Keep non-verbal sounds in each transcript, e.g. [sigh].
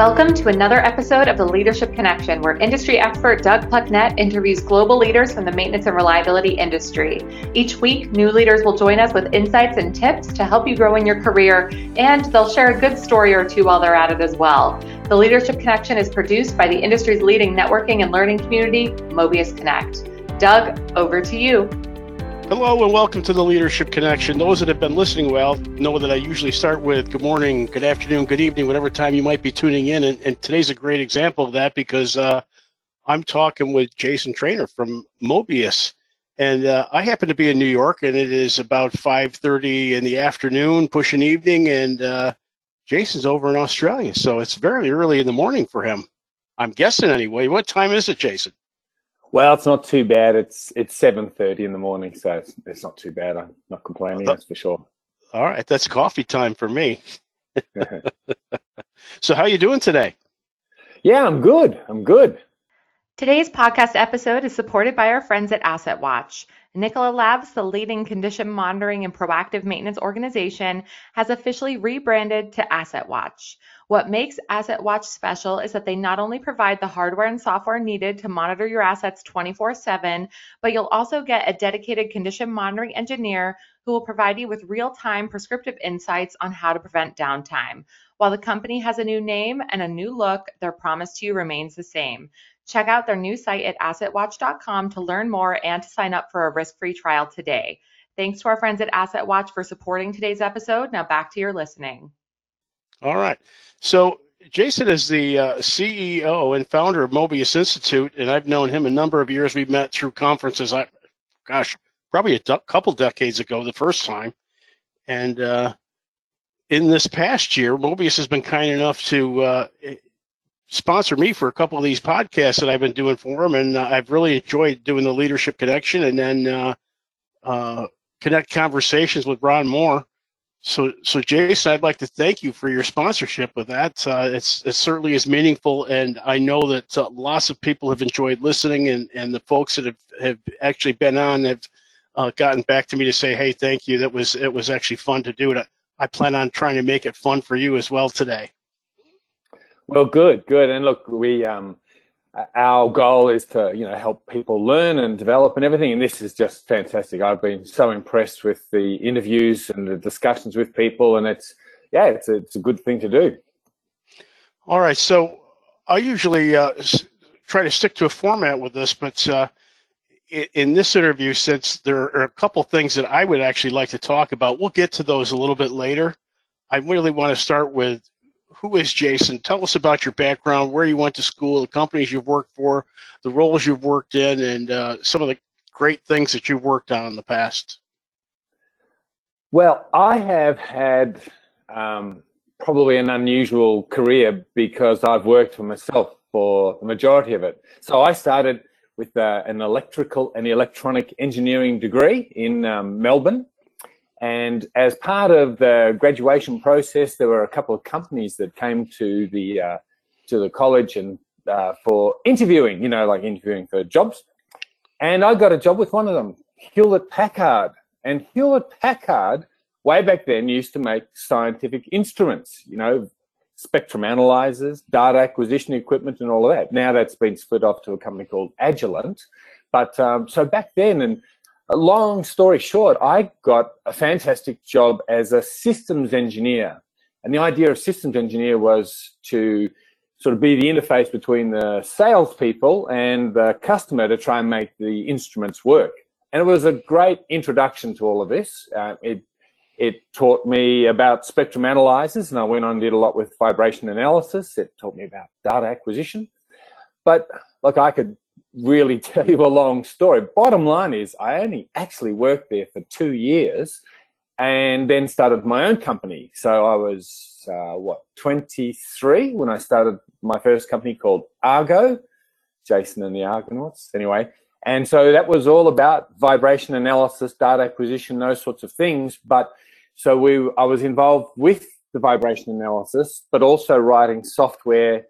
Welcome to another episode of the Leadership Connection, where industry expert Doug Plucknett interviews global leaders from the maintenance and reliability industry. Each week, new leaders will join us with insights and tips to help you grow in your career, and they'll share a good story or two while they're at it as well. The Leadership Connection is produced by the industry's leading networking and learning community, Mobius Connect. Doug, over to you. Hello and welcome to the Leadership Connection. Those that have been listening well know that I usually start with good morning, good afternoon, good evening, whatever time you might be tuning in. And, and today's a great example of that because uh, I'm talking with Jason Tranter from Mobius. And uh, I happen to be in New York and it is about 5.30 in the afternoon, pushing evening. And uh, Jason's over in Australia. So it's very early in the morning for him. I'm guessing anyway. What time is it, Jason? Well, it's not too bad. It's it's seven thirty in the morning, so it's, it's not too bad. I'm not complaining. That's for sure. All right, that's coffee time for me. [laughs] so, how are you doing today? Yeah, I'm good. I'm good. Today's podcast episode is supported by our friends at Asset Watch. Nikola Labs, the leading condition monitoring and proactive maintenance organization, has officially rebranded to Asset Watch. What makes Asset Watch special is that they not only provide the hardware and software needed to monitor your assets 24 7, but you'll also get a dedicated condition monitoring engineer who will provide you with real time prescriptive insights on how to prevent downtime. While the company has a new name and a new look, their promise to you remains the same. Check out their new site at assetwatch.com to learn more and to sign up for a risk free trial today. Thanks to our friends at Asset Watch for supporting today's episode. Now back to your listening. All right. So Jason is the uh, CEO and founder of Mobius Institute, and I've known him a number of years. We've met through conferences. I, gosh, probably a couple decades ago, the first time. And uh, in this past year, Mobius has been kind enough to uh, sponsor me for a couple of these podcasts that I've been doing for him, and uh, I've really enjoyed doing the leadership connection and then uh, uh, connect conversations with Ron Moore so, so Jason, I'd like to thank you for your sponsorship of that. Uh, it's it certainly is meaningful, and I know that uh, lots of people have enjoyed listening, and and the folks that have, have actually been on have uh, gotten back to me to say, hey, thank you. That was it was actually fun to do it. I plan on trying to make it fun for you as well today. Well, good, good, and look, we um, our goal is to you know help people learn and develop and everything. And this is just fantastic. I've been so impressed with the interviews and the discussions with people. And it's yeah it's a, it's a good thing to do. All right. So i usually uh, try to stick to a format with this but uh, in this interview since there are a couple things that i would actually like to talk about we'll get to those a little bit later. I really want to start with who is Jason? Tell us about your background, where you went to school, the companies you've worked for, the roles you've worked in, and uh, some of the great things that you've worked on in the past. Well, I have had um, probably an unusual career because I've worked for myself for the majority of it. So I started with uh, an electrical and electronic engineering degree in um, Melbourne and as part of the graduation process, there were a couple of companies that came to the uh, to the college and uh, for interviewing, you know, like interviewing for jobs. And I got a job with one of them, Hewlett Packard. And Hewlett Packard, way back then, used to make scientific instruments, you know, spectrum analyzers, data acquisition equipment, and all of that. Now that's been split off to a company called Agilent. But um, so back then, and long story short, I got a fantastic job as a systems engineer. And the idea of systems engineer was to sort of be the interface between the salespeople and the customer to try and make the instruments work. And it was a great introduction to all of this. Uh, it it taught me about spectrum analyzers, and I went on and did a lot with vibration analysis. It taught me about data acquisition. But like I could really [laughs] tell you a long story. Bottom line is, I only actually worked there for two years and then started my own company. So I was, uh, what, 23 when I started my first company called Argo, Jason and the Argonauts, anyway. And so that was all about vibration analysis, data acquisition, those sorts of things. But so we, I was involved with the vibration analysis, but also writing software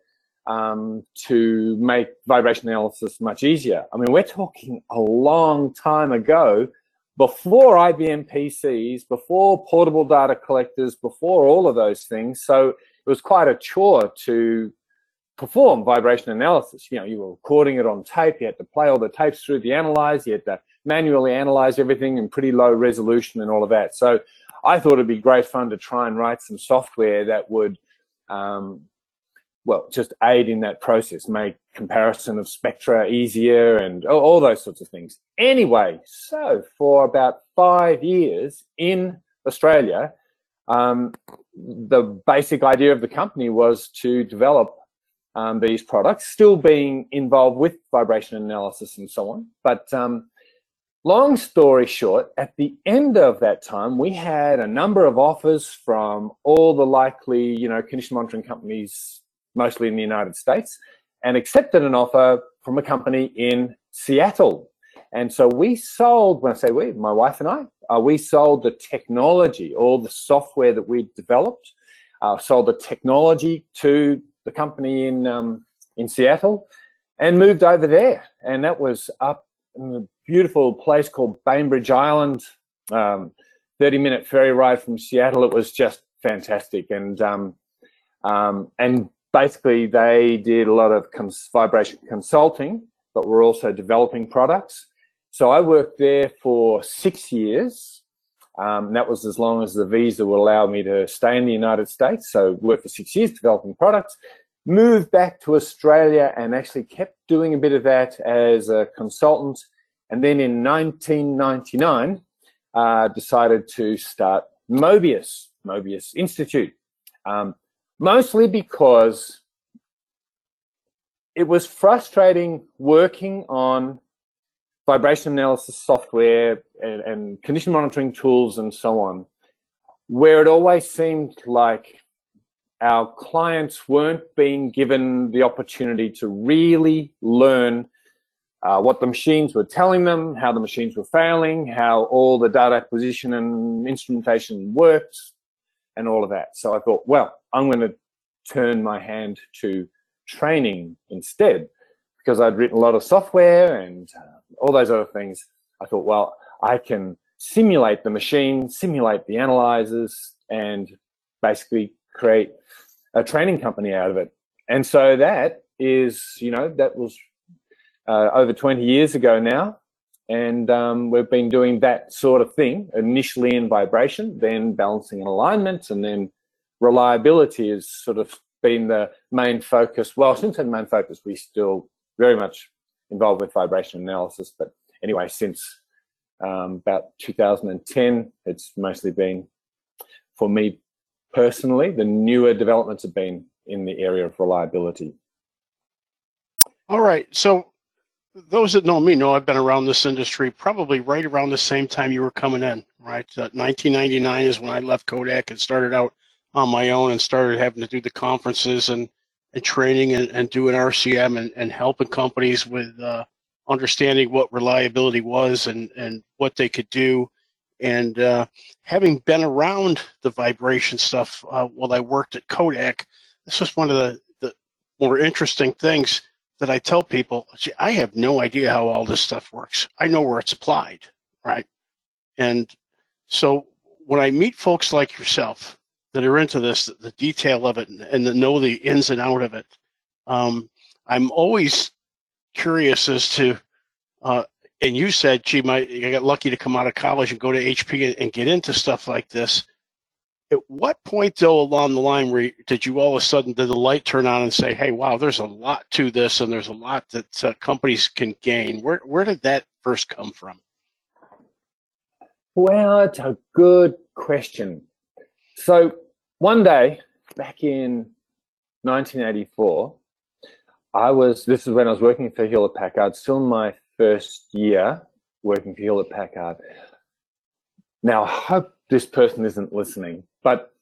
um, to make vibration analysis much easier. I mean, we're talking a long time ago, before IBM PCs, before portable data collectors, before all of those things. So it was quite a chore to perform vibration analysis. You know, you were recording it on tape. You had to play all the tapes through the analyze. You had to manually analyze everything in pretty low resolution and all of that. So I thought it'd be great fun to try and write some software that would, um, well, just aid in that process, make comparison of spectra easier and all, those sorts of things. Anyway, so for about five years in Australia, um, the basic idea of the company was to develop um, these products, still being involved with vibration analysis and so on. But um, long story short, at the end of that time, we had a number of offers from all the likely, you know, condition monitoring companies, mostly in the United States, and accepted an offer from a company in Seattle. And so we sold, when I say we, my wife and I, uh, we sold the technology, all the software that we developed, uh, sold the technology to the company in um, in Seattle, and moved over there. And that was up in a beautiful place called Bainbridge Island. Um, 30 minute ferry ride from Seattle. It was just fantastic. And um, um, and basically they did a lot of cons- vibration consulting, but we're also developing products. So I worked there for six years. Um, that was as long as the visa would allow me to stay in the United States. So worked for six years developing products, moved back to Australia and actually kept doing a bit of that as a consultant. And then in 1999, uh, decided to start Mobius, Mobius Institute, um, mostly because it was frustrating working on vibration analysis software and, and condition monitoring tools and so on, where it always seemed like our clients weren't being given the opportunity to really learn uh, what the machines were telling them, how the machines were failing, how all the data acquisition and instrumentation worked, and all of that. So I thought, well, I'm going to turn my hand to training instead because I'd written a lot of software and uh, all those other things. I thought, well, I can simulate the machine, simulate the analyzers, and basically create a training company out of it. And so that is, you know, that was uh, over 20 years ago now. And um, we've been doing that sort of thing initially in vibration, then balancing and alignment, and then reliability has sort of been the main focus. Well, [laughs] since the main focus, we still very much involved with vibration analysis. But anyway, since um, about 2010, it's mostly been, for me personally, the newer developments have been in the area of reliability. All right. So those that know me know I've been around this industry probably right around the same time you were coming in, right? Uh, 1999 is when I left Kodak and started out on my own and started having to do the conferences and, and training and, and doing RCM and, and helping companies with uh, understanding what reliability was and, and what they could do. And uh, having been around the vibration stuff uh, while I worked at Kodak, this was one of the, the more interesting things that I tell people, I have no idea how all this stuff works. I know where it's applied, right? And so when I meet folks like yourself that are into this, the detail of it, and that know the ins and out of it, um, I'm always curious as to. Uh, and you said, "Gee, my, I got lucky to come out of college and go to HP and, and get into stuff like this." at what point though along the line where did you all of a sudden did the light turn on and say hey wow there's a lot to this and there's a lot that uh, companies can gain where where did that first come from well it's a good question so one day back in 1984 i was this is when i was working for hewlett packard still in my first year working for hewlett packard now i hope this person isn't listening but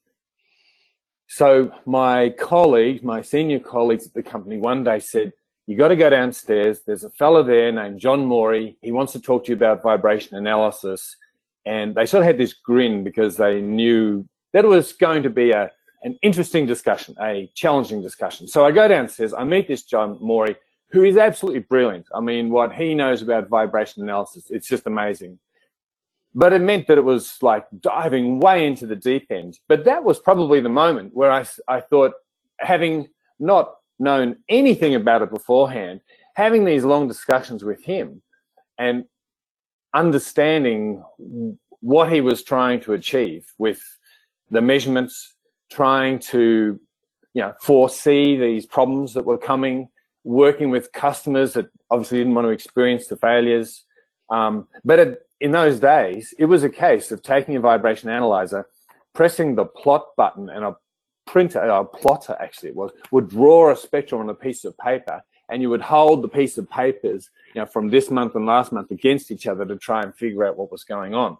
so my colleague, my senior colleagues at the company one day said, you got to go downstairs. There's a fellow there named John Morey. He wants to talk to you about vibration analysis. And they sort of had this grin because they knew that was going to be a, an interesting discussion, a challenging discussion. So I go downstairs, I meet this John Morey, who is absolutely brilliant. I mean, what he knows about vibration analysis, it's just amazing but it meant that it was like diving way into the deep end. But that was probably the moment where I, I thought, having not known anything about it beforehand, having these long discussions with him and understanding what he was trying to achieve with the measurements, trying to you know foresee these problems that were coming, working with customers that obviously didn't want to experience the failures. Um, but it, in those days, it was a case of taking a vibration analyzer, pressing the plot button, and a printer, a plotter actually it was, would draw a spectrum on a piece of paper, and you would hold the piece of papers, you know, from this month and last month against each other to try and figure out what was going on.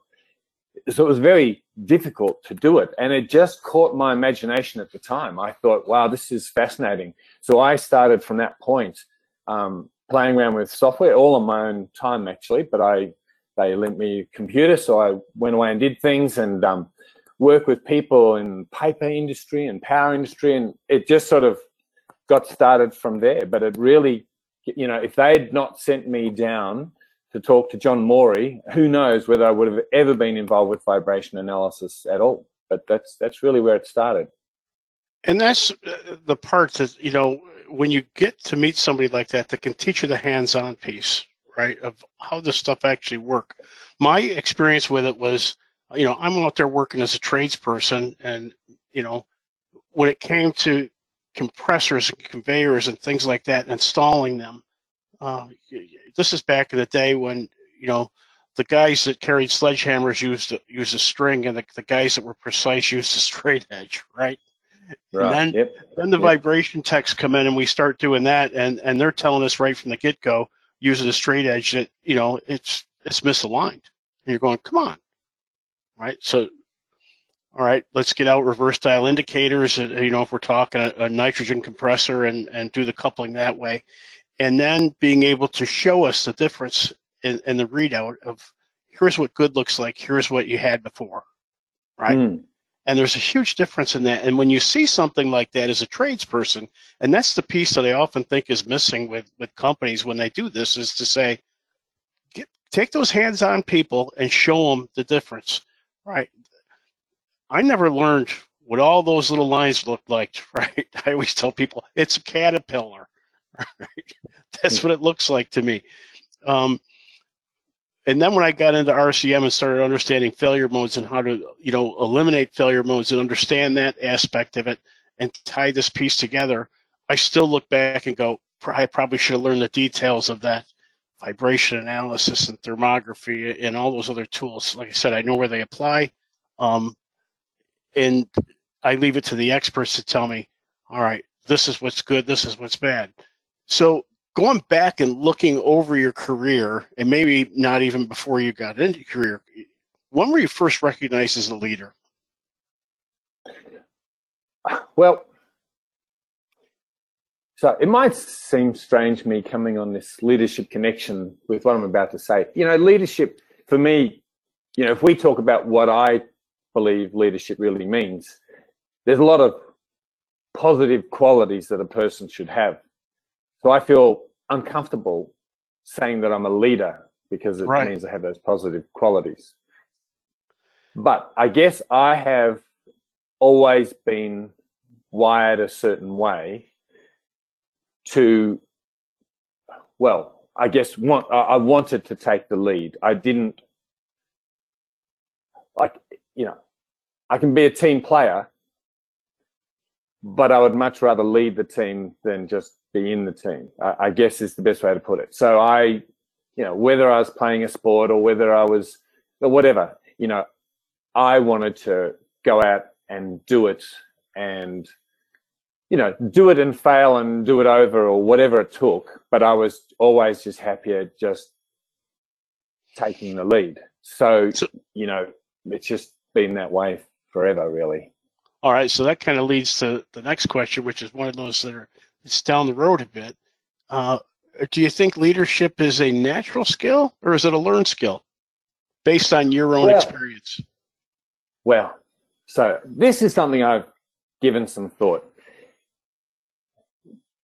So it was very difficult to do it, and it just caught my imagination at the time. I thought, wow, this is fascinating. So I started from that point. Um, playing around with software all on my own time actually but i they lent me a computer so i went away and did things and um, work with people in paper industry and power industry and it just sort of got started from there but it really you know if they'd not sent me down to talk to john morey who knows whether i would have ever been involved with vibration analysis at all but that's that's really where it started and that's uh, the part that you know when you get to meet somebody like that that can teach you the hands-on piece, right, of how this stuff actually work. My experience with it was, you know, I'm out there working as a tradesperson, and you know, when it came to compressors and conveyors and things like that, installing them, uh, this is back in the day when you know the guys that carried sledgehammers used used a string, and the, the guys that were precise [laughs] used a straight edge, right? Right. And then, yep. then the yep. vibration techs come in and we start doing that, and and they're telling us right from the get go, using a straight edge that you know it's it's misaligned, and you're going, come on, right? So, all right, let's get out reverse dial indicators. Uh, you know, if we're talking a, a nitrogen compressor and and do the coupling that way, and then being able to show us the difference in, in the readout of here's what good looks like, here's what you had before, right? Mm. And there's a huge difference in that. And when you see something like that as a tradesperson, and that's the piece that I often think is missing with, with companies when they do this, is to say, get, take those hands-on people and show them the difference, right? I never learned what all those little lines looked like, [laughs] right? I always tell people it's a caterpillar? [laughs] That's what it looks like to me. Um, and then when I got into RCM and started understanding failure modes and how to, you know, eliminate failure modes and understand that aspect of it and tie this piece together, I still look back and go, I probably should have learned the details of that vibration analysis and thermography and all those other tools. Like I said, I know where they apply. Um, and I leave it to the experts to tell me, all right, this is what's good, this is what's bad. So going back and looking over your career, and maybe not even before you got into career, when were you first recognized as a leader? Well, so it might seem strange me coming on this leadership connection with what I'm about to say. You know, leadership for me, you know, if we talk about what I believe leadership really means, there's a lot of positive qualities that a person should have. So I feel uncomfortable saying that I'm a leader because it right. means I have those positive qualities. But I guess I have always been wired a certain way to, well, I guess want I wanted to take the lead. I didn't like you know, I can be a team player, but I would much rather lead the team than just be in the team. I, I, guess is the best way to put it. So I, you know, whether I was playing a sport or whether I was, or whatever, you know, I wanted to go out and do it and, you know, do it and fail and do it over or whatever it took. But I was always just happier just taking the lead. So, so you know, it's just been that way forever, really. All right, so that kind of leads to the next question, which is one of those that are it's down the road a bit. Uh, do you think leadership is a natural skill or is it a learned skill based on your own well, experience? Well, so this is something I've given some thought.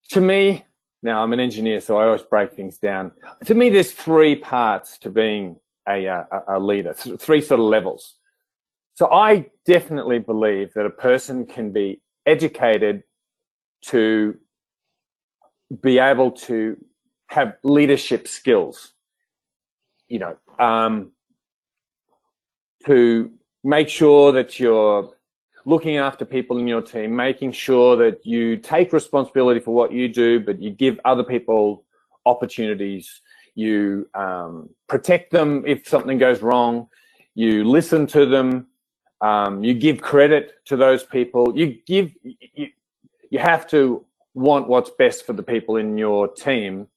To me, now I'm an engineer, so I always break things down. To me, there's three parts to being a, a, a leader, three sort of levels. So I definitely believe that a person can be educated to be able to have leadership skills. You know, um, to make sure that you're looking after people in your team, making sure that you take responsibility for what you do, but you give other people opportunities. You um, protect them if something goes wrong. You listen to them. Um, you give credit to those people. You give. You, you have to want what's best for the people in your team.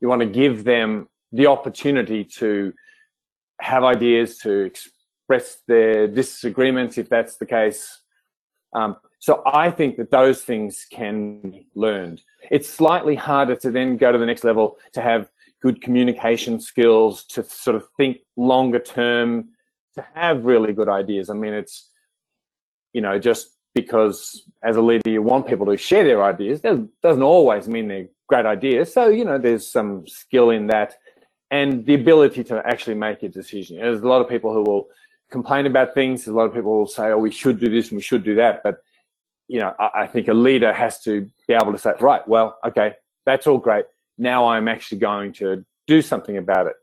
You want to give them the opportunity to have ideas, to express their disagreements if that's the case. Um, so I think that those things can be learned. It's slightly harder to then go to the next level to have good communication skills, to sort of think longer term, to have really good ideas. I mean, it's, you know, just because as a leader you want people to share their ideas, that doesn't always mean they're great ideas. So, you know, there's some skill in that and the ability to actually make a decision. There's a lot of people who will complain about things. A lot of people will say, oh, we should do this and we should do that. But, you know, I, I think a leader has to be able to say, right, well, okay, that's all great. Now I'm actually going to do something about it.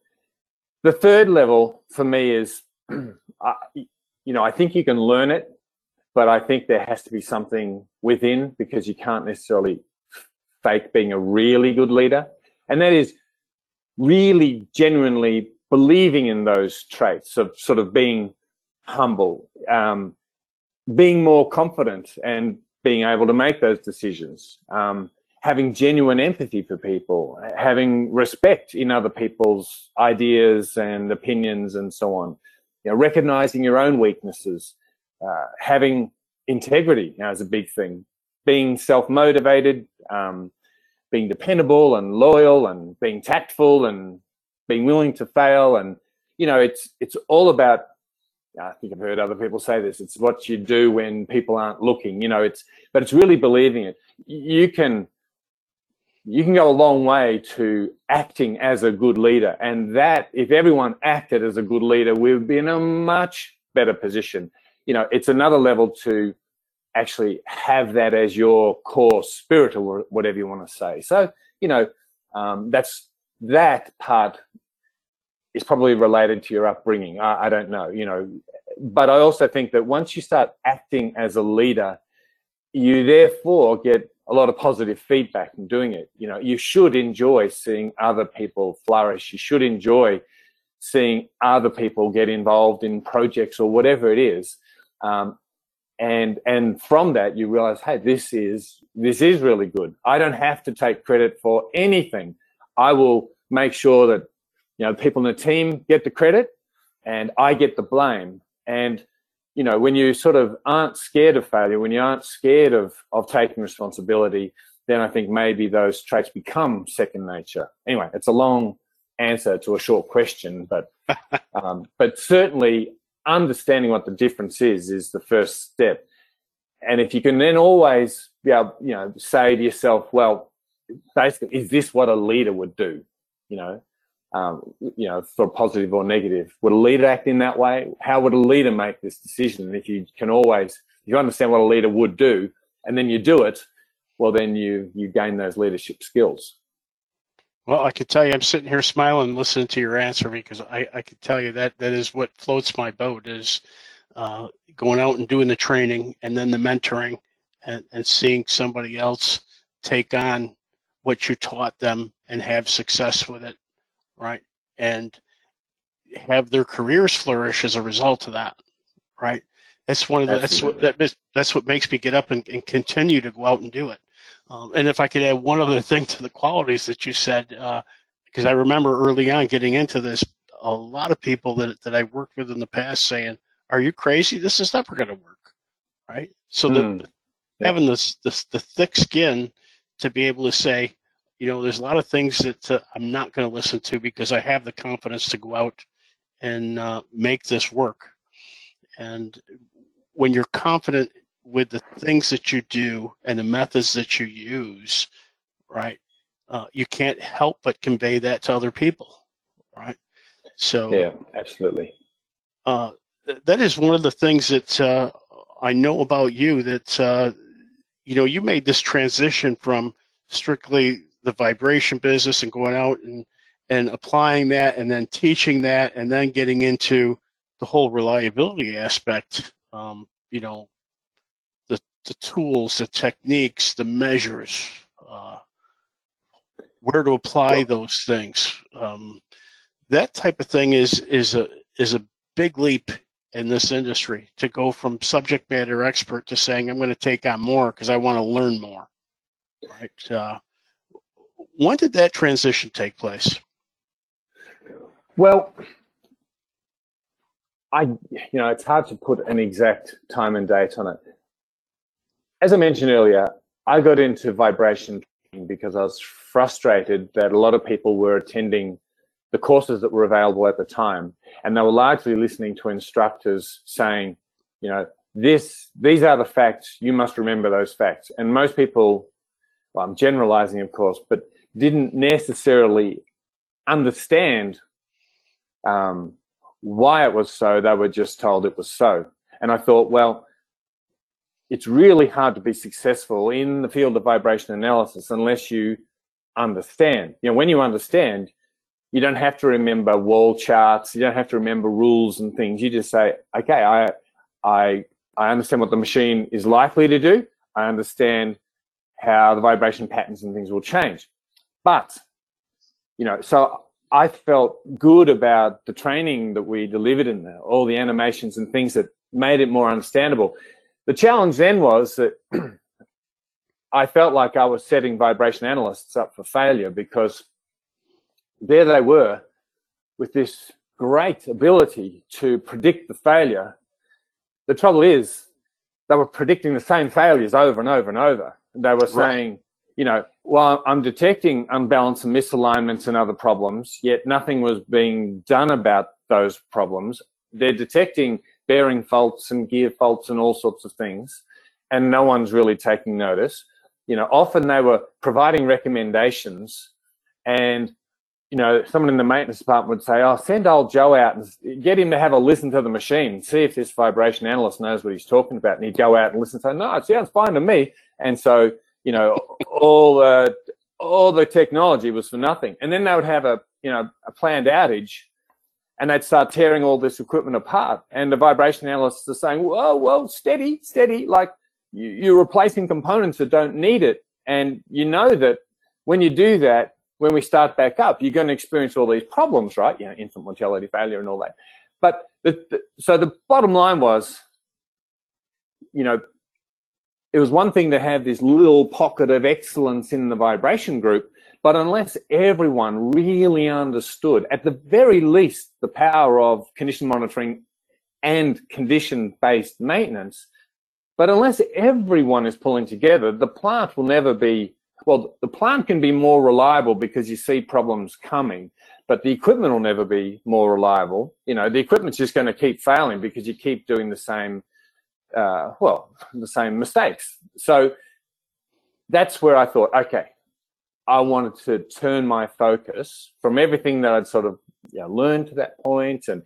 The third level for me is, [clears throat] uh, you know, I think you can learn it, but I think there has to be something within because you can't necessarily fake being a really good leader. And that is really genuinely believing in those traits of sort of being humble, um, being more confident and being able to make those decisions, um, having genuine empathy for people, having respect in other people's ideas and opinions and so on, you know, recognizing your own weaknesses, uh, having integrity now is a big thing, being self-motivated, um, being dependable and loyal and being tactful and being willing to fail and you know it's it's all about I think I've heard other people say this. It's what you do when people aren't looking. You know, it's but it's really believing it. You can you can go a long way to acting as a good leader, and that if everyone acted as a good leader, we'd be in a much better position. You know, it's another level to actually have that as your core spirit or whatever you want to say. So, you know, um, that's that part is probably related to your upbringing. I, I don't know, you know, but I also think that once you start acting as a leader, you therefore get a lot of positive feedback from doing it. You know, you should enjoy seeing other people flourish. You should enjoy seeing other people get involved in projects or whatever it is. Um, and and from that you realize, hey, this is this is really good. I don't have to take credit for anything. I will make sure that you know people in the team get the credit and I get the blame. And you know, when you sort of aren't scared of failure, when you aren't scared of of taking responsibility, then I think maybe those traits become second nature. Anyway, it's a long answer to a short question, but [laughs] um, but certainly understanding what the difference is is the first step. And if you can then always be able, you know, say to yourself, well, basically, is this what a leader would do? You know, um, you know, for positive or negative. Would a leader act in that way? How would a leader make this decision? And if you can always, you understand what a leader would do, and then you do it, well, then you you gain those leadership skills. Well, I could tell you, I'm sitting here smiling, listening to your answer because I I could tell you that that is what floats my boat is uh, going out and doing the training and then the mentoring and, and seeing somebody else take on what you taught them and have success with it right? And have their careers flourish as a result of that, right? That's one of the, that's what that, that's what makes me get up and, and continue to go out and do it. Um, and if I could add one other [laughs] thing to the qualities that you said, because uh, I remember early on getting into this, a lot of people that that I worked with in the past saying, "Are you crazy? This is never going to work," right? So mm. the, yeah. having this, this the thick skin to be able to say, you know, there's a lot of things that uh, I'm not going to listen to because I have the confidence to go out and uh, make this work. And when you're confident with the things that you do and the methods that you use, right, uh, you can't help but convey that to other people, right? So yeah, absolutely. Uh, th- that is one of the things that uh, I know about you. That uh, you know, you made this transition from strictly the vibration business and going out and and applying that and then teaching that and then getting into the whole reliability aspect um, you know the tools the techniques the measures uh, where to apply those things. Um, that type of thing is is a is a big leap in this industry to go from subject matter expert to saying i'm going to take on more because i want to learn more. Right uh, when did that transition take place? Well, I, you know, it's hard to put an exact time and date on it. As I mentioned earlier, I got into vibration because I was frustrated that a lot of people were attending the courses that were available at the time, and they were largely listening to instructors saying, you know, this, these are the facts. You must remember those facts. And most people, well, I'm generalizing, of course, but didn't necessarily understand um, why it was so. They were just told it was so. And I thought, well, it's really hard to be successful in the field of vibration analysis unless you understand. You know, when you understand, you don't have to remember wall charts. You don't have to remember rules and things. You just say, okay, I, I, I understand what the machine is likely to do. I understand how the vibration patterns and things will change. But, you know, so I felt good about the training that we delivered in there, all the animations and things that made it more understandable. The challenge then was that [clears throat] I felt like I was setting vibration analysts up for failure because there they were with this great ability to predict the failure. The trouble is, they were predicting the same failures over and over and over. They were saying, right you know, well, I'm detecting unbalance and misalignments and other problems, yet nothing was being done about those problems. They're detecting bearing faults and gear faults and all sorts of things, and no one's really taking notice. You know, often they were providing recommendations, and you know, someone in the maintenance department would say, "Oh, send old Joe out and get him to have a listen to the machine, see if this vibration analyst knows what he's talking about." And he'd go out and listen. And say, "No, it sounds fine to me." And so you know, all the all the technology was for nothing. And then they would have a you know a planned outage, and they'd start tearing all this equipment apart. And the vibration analysts are saying, "Whoa, whoa, steady, steady!" Like you, you're replacing components that don't need it, and you know that when you do that, when we start back up, you're going to experience all these problems, right? You know, infant mortality failure and all that. But the, the, so the bottom line was, you know, it was one thing to have this little pocket of excellence in the vibration group, but unless everyone really understood, at the very least, the power of condition monitoring and condition based maintenance, but unless everyone is pulling together, the plant will never be, well, the plant can be more reliable because you see problems coming, but the equipment will never be more reliable. You know, the equipment's just going to keep failing because you keep doing the same uh, well, the same mistakes. So that's where I thought, okay, I wanted to turn my focus from everything that I'd sort of you know, learned to that point, and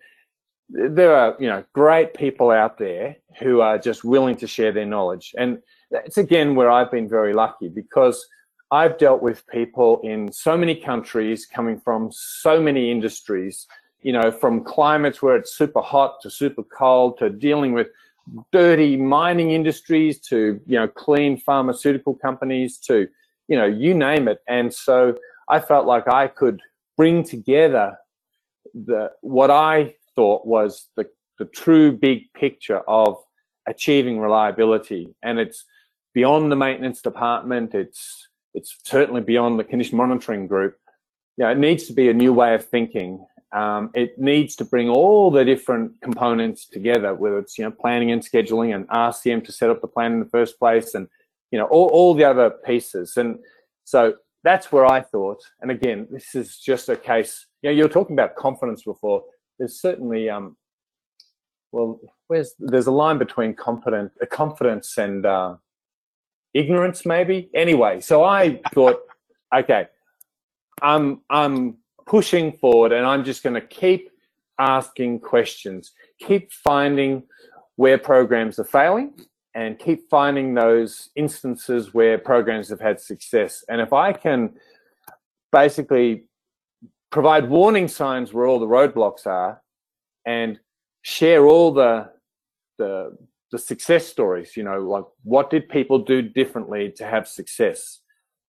there are you know great people out there who are just willing to share their knowledge, and it's again where I've been very lucky because I've dealt with people in so many countries, coming from so many industries. You know, from climates where it's super hot to super cold to dealing with dirty mining industries to you know clean pharmaceutical companies to you know you name it. And so i felt like i could bring together the what i thought was the the true big picture of achieving reliability. And it's beyond the maintenance department. It's it's certainly beyond the condition monitoring group. Know, it needs to be a new way of thinking. Um, it needs to bring all the different components together, whether it's you know planning and scheduling and RCM to set up the plan in the first place, and you know all, all the other pieces. And so that's where I thought. And again, this is just a case. You know, you were talking about confidence before. There's certainly um, well, where's there's a line between confident uh, confidence and uh, ignorance, maybe. Anyway, so I thought, okay, I'm I'm pushing forward and I'm just going to keep asking questions, keep finding where programs are failing and keep finding those instances where programs have had success. And if I can basically provide warning signs where all the roadblocks are and share all the the the success stories you know like what did people do differently to have success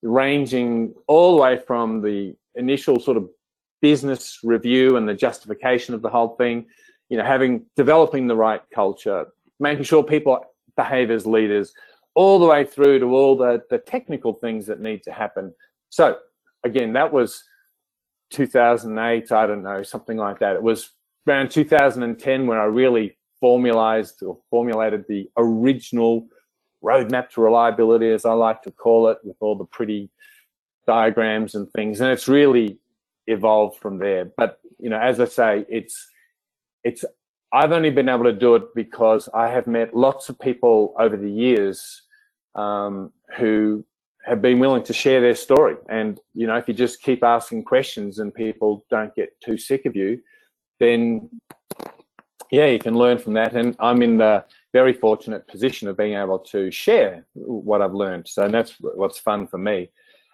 ranging all the way from the initial sort of business review and the justification of the whole thing you know having developing the right culture making sure people behave as leaders all the way through to all the the technical things that need to happen. So again that was 2008 i don't know something like that. It was around 2010 when i really formalized or formulated the original roadmap to reliability as i like to call it with all the pretty diagrams and things. And it's really evolved from there. But you know as i say it's it's i've only been able to do it because i have met lots of people over the years um, who have been willing to share their story. And you know, if you just keep asking questions and people don't get too sick of you, then yeah, you can learn from that. And I'm in the very fortunate position of being able to share what I've learned. So that's what's fun for me.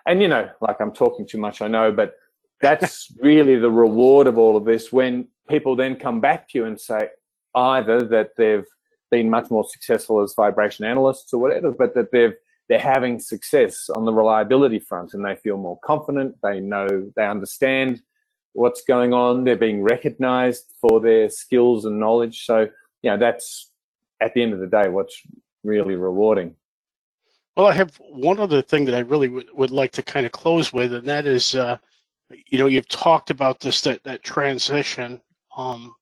And you know, like I'm talking too much, I know, but that's [laughs] really the reward of all of this when people then come back to you and say either that they've been much more successful as vibration analysts or whatever, but that they've they're having success on the reliability front and they feel more confident. They know, they understand what's going on. They're being recognized for their skills and knowledge. So, you know, that's at the end of the day what's really rewarding. Well, I have one other thing that I really would, would like to kind of close with, and that is, uh, you know, you've talked about this that that transition. Um,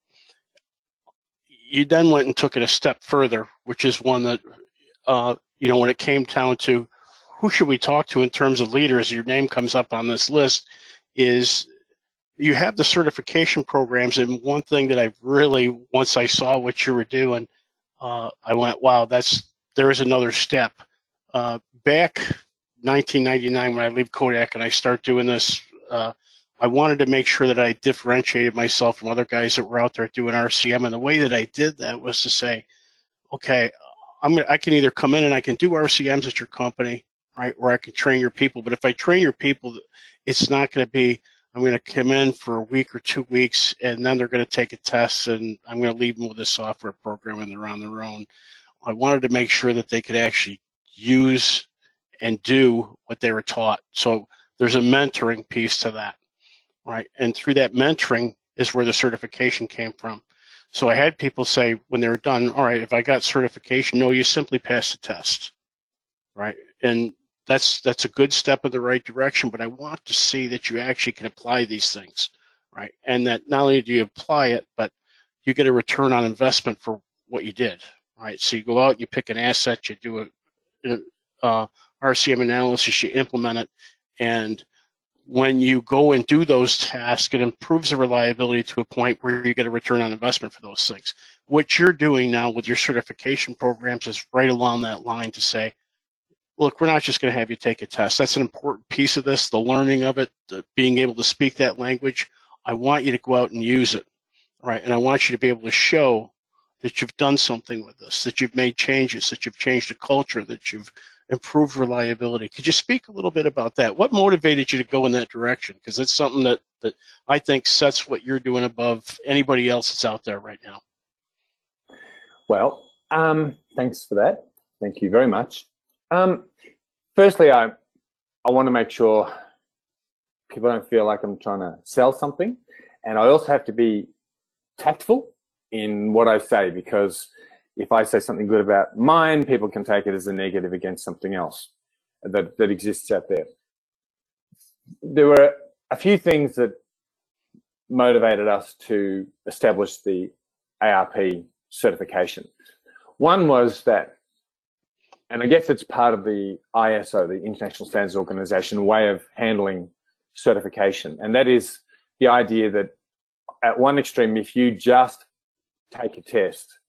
you then went and took it a step further, which is one that uh, you know, when it came down to who should we talk to in terms of leaders, your name comes up on this list, is you have the certification programs. And one thing that I really, once I saw what you were doing, uh, I went, wow, that's there is another step. Uh, back 1999, when I leave Kodak and I start doing this, uh, I wanted to make sure that I differentiated myself from other guys that were out there doing RCM. And the way that I did that was to say, okay, I'm I can either come in and I can do RCMs at your company, right, or I can train your people. But if I train your people, it's not going to be I'm going to come in for a week or two weeks, and then they're going to take a test, and I'm going to leave them with a software program, and they're on their own. I wanted to make sure that they could actually use and do what they were taught. So there's a mentoring piece to that, right? And through that mentoring is where the certification came from. So I had people say when they were done, all right, if I got certification, no, you simply pass the test, right? And that's that's a good step in the right direction. But I want to see that you actually can apply these things, right? And that not only do you apply it, but you get a return on investment for what you did, right? So you go out, you pick an asset, you do a, a uh, RCM analysis, you implement it, and when you go and do those tasks, it improves the reliability to a point where you get a return on investment for those things. What you're doing now with your certification programs is right along that line to say, look, we're not just going to have you take a test. That's an important piece of this, the learning of it, being able to speak that language. I want you to go out and use it, right? And I want you to be able to show that you've done something with this, that you've made changes, that you've changed the culture, that you've improve reliability. Could you speak a little bit about that? What motivated you to go in that direction? Because it's something that, that I think sets what you're doing above anybody else that's out there right now. Well, um, thanks for that. Thank you very much. Um, firstly, I I want to make sure people don't feel like I'm trying to sell something, and I also have to be tactful in what I say because if I say something good about mine, people can take it as a negative against something else that, that exists out there. There were a few things that motivated us to establish the ARP certification. One was that, and I guess it's part of the ISO, the International Standards Organization, way of handling certification. And that is the idea that at one extreme, if you just take a test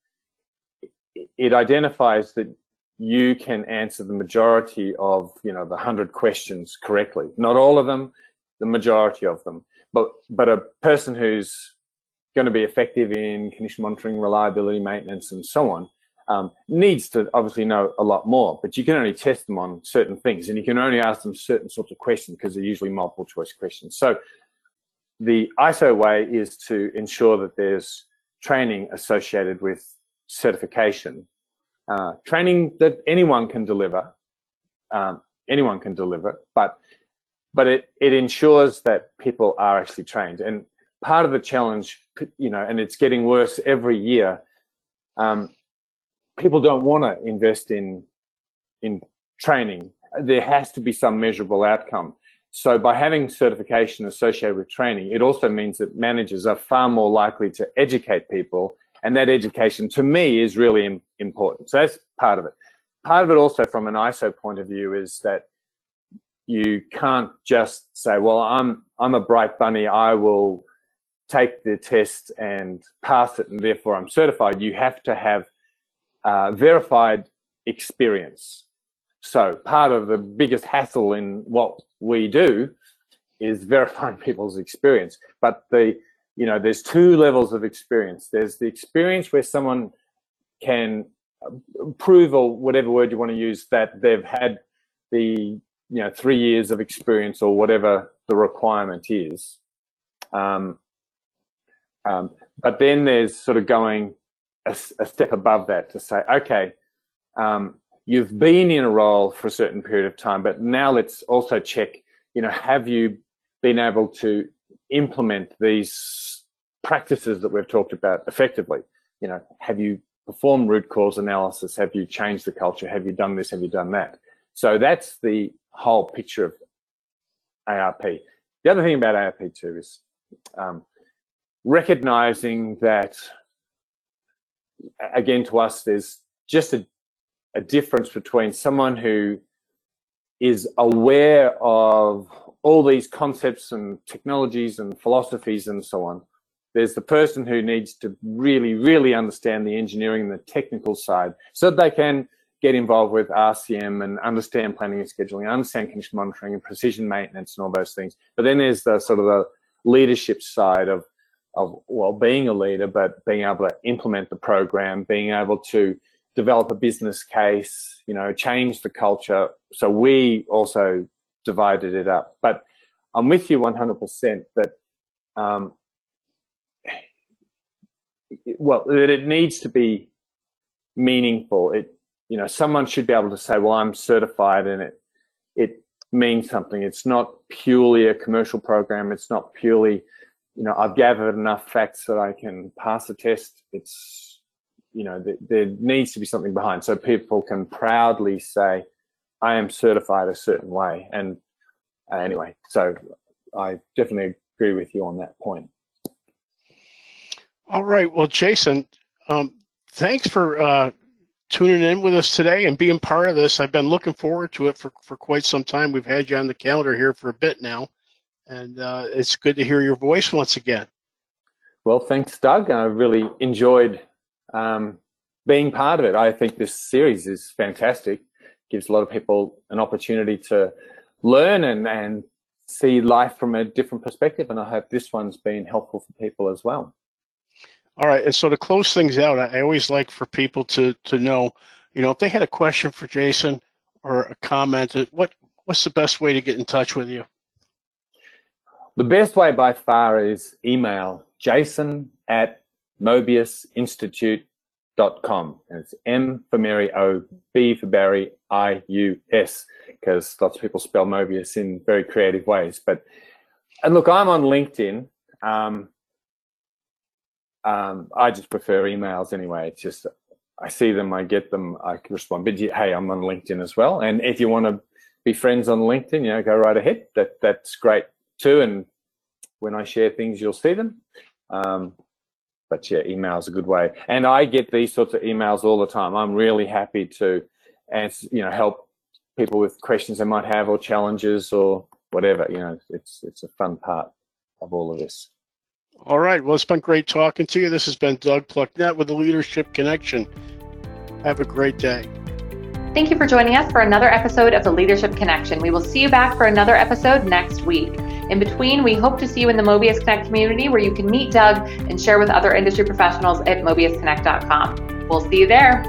it identifies that you can answer the majority of you know the 100 questions correctly. Not all of them the majority of them. But but a person who's going to be effective in condition monitoring reliability maintenance and so on um, needs to obviously know a lot more, but you can only test them on certain things and you can only ask them certain sorts of questions because they're usually multiple choice questions. So the ISO way is to ensure that there's training associated with certification, uh, training that anyone can deliver, um, anyone can deliver, but but it, it ensures that people are actually trained. And part of the challenge, you know, and it's getting worse every year, um, people don't want to invest in in training. There has to be some measurable outcome. So by having certification associated with training, it also means that managers are far more likely to educate people, and that education to me is really important. So that's part of it. Part of it also from an ISO point of view is that you can't just say, "Well, I'm I'm a bright bunny. I will take the test and pass it, and therefore I'm certified." You have to have uh, verified experience. So part of the biggest hassle in what we do is [laughs] verifying people's experience. But the you know there's two levels of experience. There's the experience where someone can prove or whatever word you want to use that they've had the you know three years of experience or whatever the requirement is. Um, um, but then there's sort of going a, a step above that to say, okay, um, you've been in a role for a certain period of time, but now let's also check, you know, have you been able to implement these practices that we've talked about effectively? You know, have you performed root cause analysis? Have you changed the culture? Have you done this? Have you done that? So that's the whole picture of ARP. The other thing about ARP too is um, recognizing that again, to us, there's just a, a difference between someone who is aware of all these concepts and technologies and philosophies and so on. There's the person who needs to really, really understand the engineering and the technical side so that they can get involved with RCM and understand planning and scheduling, understand condition monitoring and precision maintenance and all those things. But then there's the sort of the leadership side of of well being a leader, but being able to implement the program, being able to develop a business case, you know, change the culture. So we also divided it up. But I'm with you 100% that, um, well, that it needs to be meaningful. It, you know, someone should be able to say, well, I'm certified and it, it means something. It's not purely a commercial program. It's not purely you know, I've gathered enough facts that I can pass a test. It's, you know, th- there needs to be something behind so people can proudly say, I am certified a certain way. And uh, anyway, so I definitely agree with you on that point. All right. Well, Jason, um, thanks for uh, tuning in with us today and being part of this. I've been looking forward to it for, for quite some time. We've had you on the calendar here for a bit now and uh, it's good to hear your voice once again. Well, thanks, Doug. I really enjoyed um, being part of it. I think this series is fantastic. Gives a lot of people an opportunity to learn and, and see life from a different perspective. And I hope this one's been helpful for people as well. All right. And so to close things out, I always like for people to to know, you know, if they had a question for Jason or a comment, what what's the best way to get in touch with you? The best way by far is email jason at mobiusinstitute.com. And it's M for Mary O, B for Barry, I U S, because lots of people spell Mobius in very creative ways. But and look, I'm on LinkedIn. Um, um, I just prefer emails anyway. It's just I see them, I get them, I can respond. But hey, I'm on LinkedIn as well. And if you want to be friends on LinkedIn, you know, go right ahead. That that's great too. And when I share things, you'll see them. Um, but yeah, email is a good way. And I get these sorts of emails all the time. I'm really happy to answer, you know, help people with questions they might have or challenges or whatever. You know, it's it's a fun part of all of this. All right. Well, it's been great talking to you. This has been Doug Plucknett with the Leadership Connection. Have a great day. Thank you for joining us for another episode of the Leadership Connection. We will see you back for another episode next week. In between, we hope to see you in the Mobius Connect community where you can meet Doug and share with other industry professionals at mobiusconnect.com. We'll see you there.